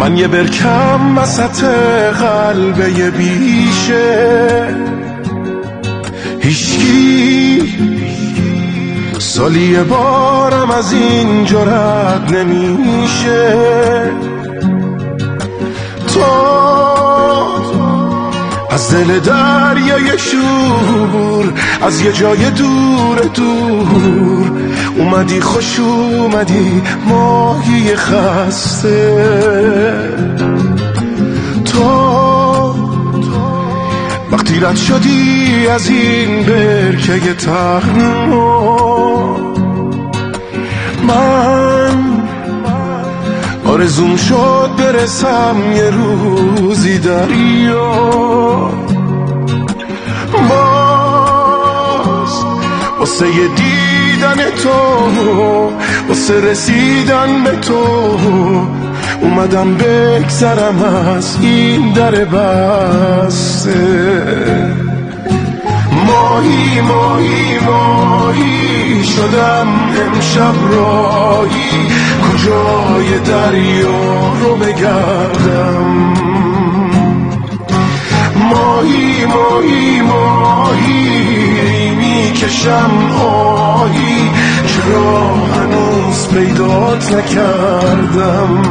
من یه برکم وسط قلبه بیشه. هیچکی سالی بارم از این رد نمیشه. تو از دل دریای شور از یه جای دور دور اومدی خوش اومدی ماهی خسته. رد شدی از این برکه تنها من آرزوم شد برسم یه روزی دریا. باز واسه دیدن تو واسه رسیدن به تو. اومدم بگذرم از این در بسته. ماهی ماهی ماهی شدم امشب راهی. کجای دریا رو بگردم؟ ماهی ماهی ماهی می‌کشم آهی. پیدات نکردم.